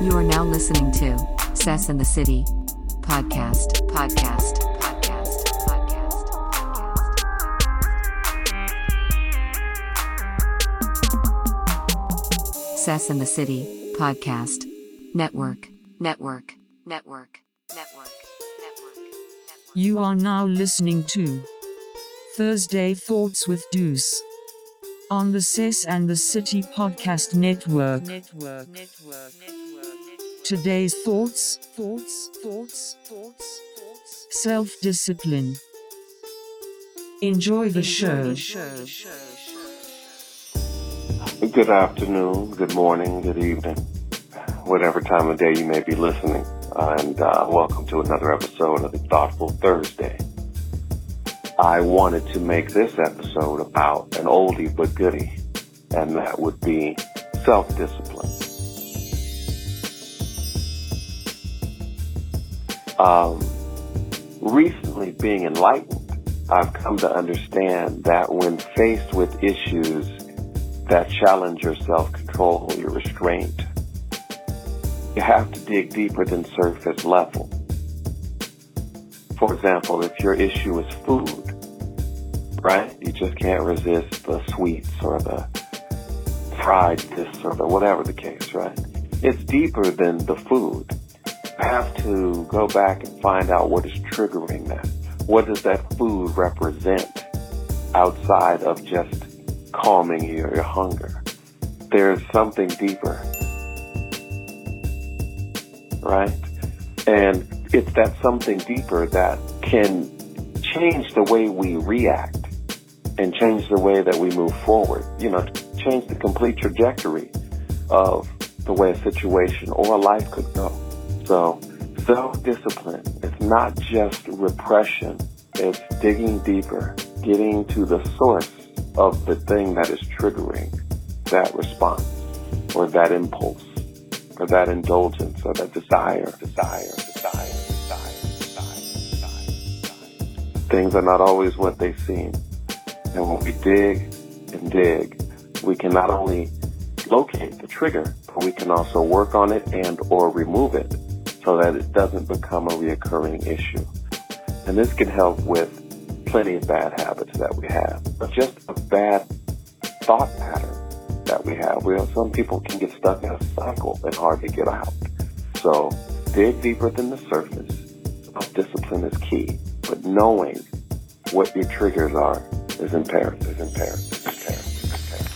You are now listening to Sess in the City podcast, podcast, podcast, podcast. Sess in the City podcast, network, network, network, network, network. You are now listening to Thursday Thoughts with Deuce on the Sis and the City Podcast Network. Network. Today's thoughts, thoughts, thoughts, thoughts, thoughts. Self-discipline. Enjoy the show. Good afternoon, good morning, good evening, whatever time of day you may be listening, and uh, welcome to another episode of the Thoughtful Thursday. I wanted to make this episode about an oldie but goodie, and that would be self-discipline. Um, recently being enlightened, I've come to understand that when faced with issues that challenge your self-control, or your restraint, you have to dig deeper than surface level. For example, if your issue is food, right? You just can't resist the sweets or the fried this or the whatever the case, right? It's deeper than the food. You have to go back and find out what is triggering that. What does that food represent outside of just calming your hunger? There's something deeper, right? And it's that something deeper that can change the way we react and change the way that we move forward. You know, change the complete trajectory of the way a situation or a life could go. So self-discipline, it's not just repression. It's digging deeper, getting to the source of the thing that is triggering that response or that impulse or that indulgence or that desire, desire, desire, desire, desire, desire, desire. Things are not always what they seem. And when we dig and dig, we can not only locate the trigger, but we can also work on it and or remove it so that it doesn't become a reoccurring issue. And this can help with plenty of bad habits that we have, but just a bad thought pattern that we have. We some people can get stuck in a cycle and hard to get out. So dig deeper than the surface. Self-discipline is key, but knowing what your triggers are is imperative, is imperative, is imperative, is imperative.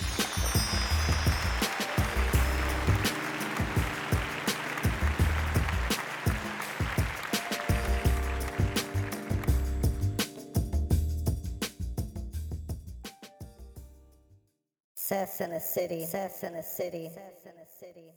Sess in a city. Sess in a city. Sess in a city.